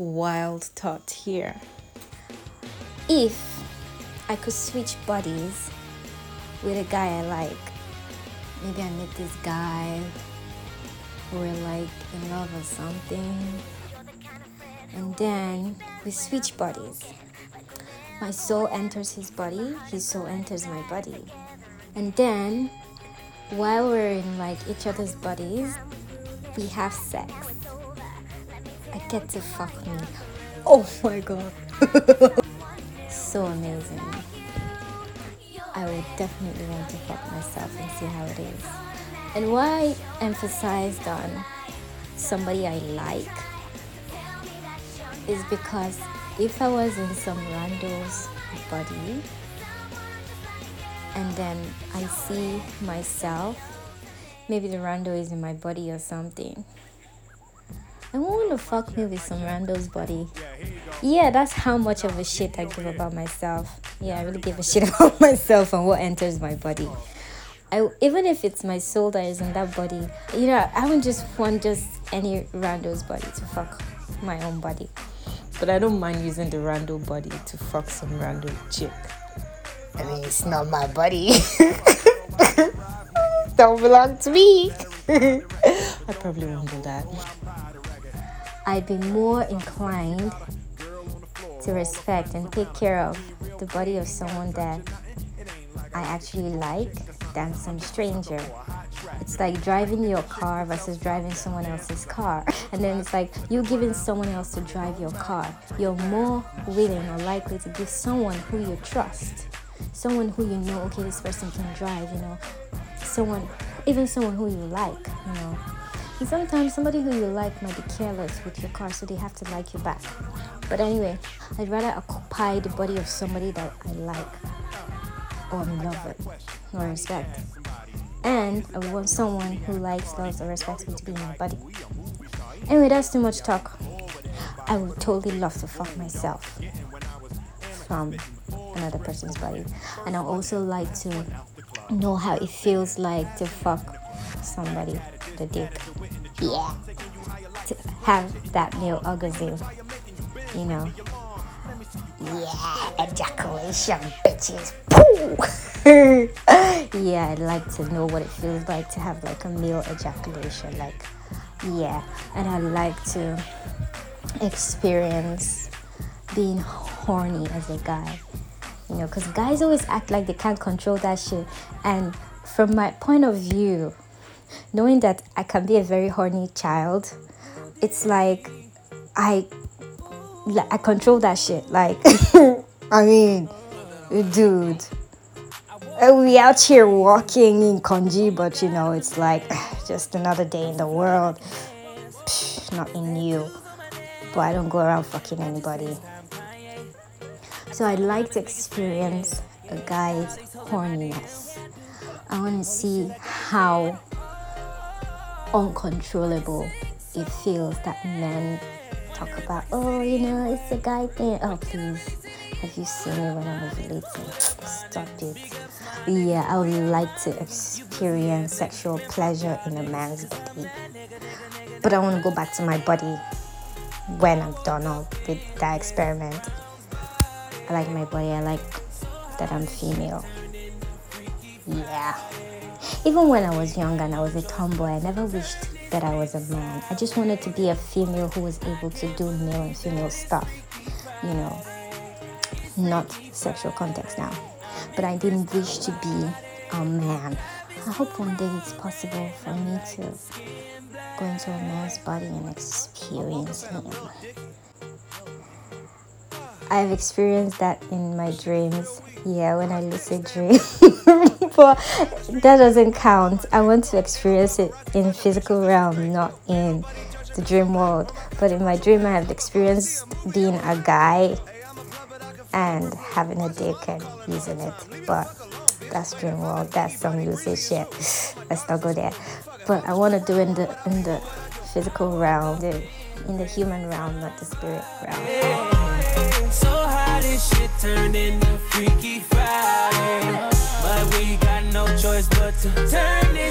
wild thought here. If I could switch bodies with a guy I like, maybe I met this guy, we're like in love or something, and then we switch bodies. My soul enters his body, his soul enters my body. And then, while we're in like each other's bodies, we have sex. Get to fuck me. Oh my god. so amazing. I would definitely want to fuck myself and see how it is. And why I emphasized on somebody I like is because if I was in some rando's body and then I see myself, maybe the rando is in my body or something. I want to fuck me with some rando's body. Yeah, that's how much of a shit I give about myself. Yeah, I really give a shit about myself and what enters my body. I, even if it's my soul that is in that body, you know, I would just want just any rando's body to fuck my own body. But I don't mind using the rando body to fuck some rando chick. I mean, it's not my body. don't belong to me. I probably won't do that. I'd be more inclined to respect and take care of the body of someone that I actually like than some stranger. It's like driving your car versus driving someone else's car. And then it's like you giving someone else to drive your car. You're more willing or likely to give someone who you trust, someone who you know, okay, this person can drive, you know, someone, even someone who you like, you know. Sometimes somebody who you like might be careless with your car, so they have to like you back. But anyway, I'd rather occupy the body of somebody that I like or in love with or respect. And I want someone who likes, loves, or respects me to be my body. Anyway, that's too much talk. I would totally love to fuck myself from another person's body. And I also like to know how it feels like to fuck somebody, the dick. Yeah. To have that male orgasm, you know. Yeah, ejaculation, bitches. Yeah, I'd like to know what it feels like to have like a male ejaculation. Like, yeah, and I'd like to experience being horny as a guy. You know, because guys always act like they can't control that shit. And from my point of view, knowing that I can be a very horny child, it's like I I control that shit. Like, I mean, dude, uh, we out here walking in Konji, but you know, it's like just another day in the world. Psh, not in you, but I don't go around fucking anybody. So I'd like to experience a guy's horniness. I want to see how uncontrollable it feels that men talk about, oh, you know, it's a guy thing. Oh, please. Have you seen me when I'm ovulating? Stop it. Yeah, I would like to experience sexual pleasure in a man's body. But I want to go back to my body when I'm done with that experiment. I like my body. I like that I'm female. Yeah. Even when I was young and I was a tomboy, I never wished that I was a man. I just wanted to be a female who was able to do male and female stuff, you know, not sexual context now. But I didn't wish to be a man. I hope one day it's possible for me to go into a man's body and experience him. I've experienced that in my dreams. Yeah, when I lucid dream. that doesn't count. I want to experience it in physical realm, not in the dream world. But in my dream, I have experienced being a guy and having a dick and using it. But that's dream world. That's some lucid shit. Let's not go there. But I want to do in the in the physical realm, in the human realm, not the spirit realm. This shit turned into Freaky Friday. But we got no choice but to turn this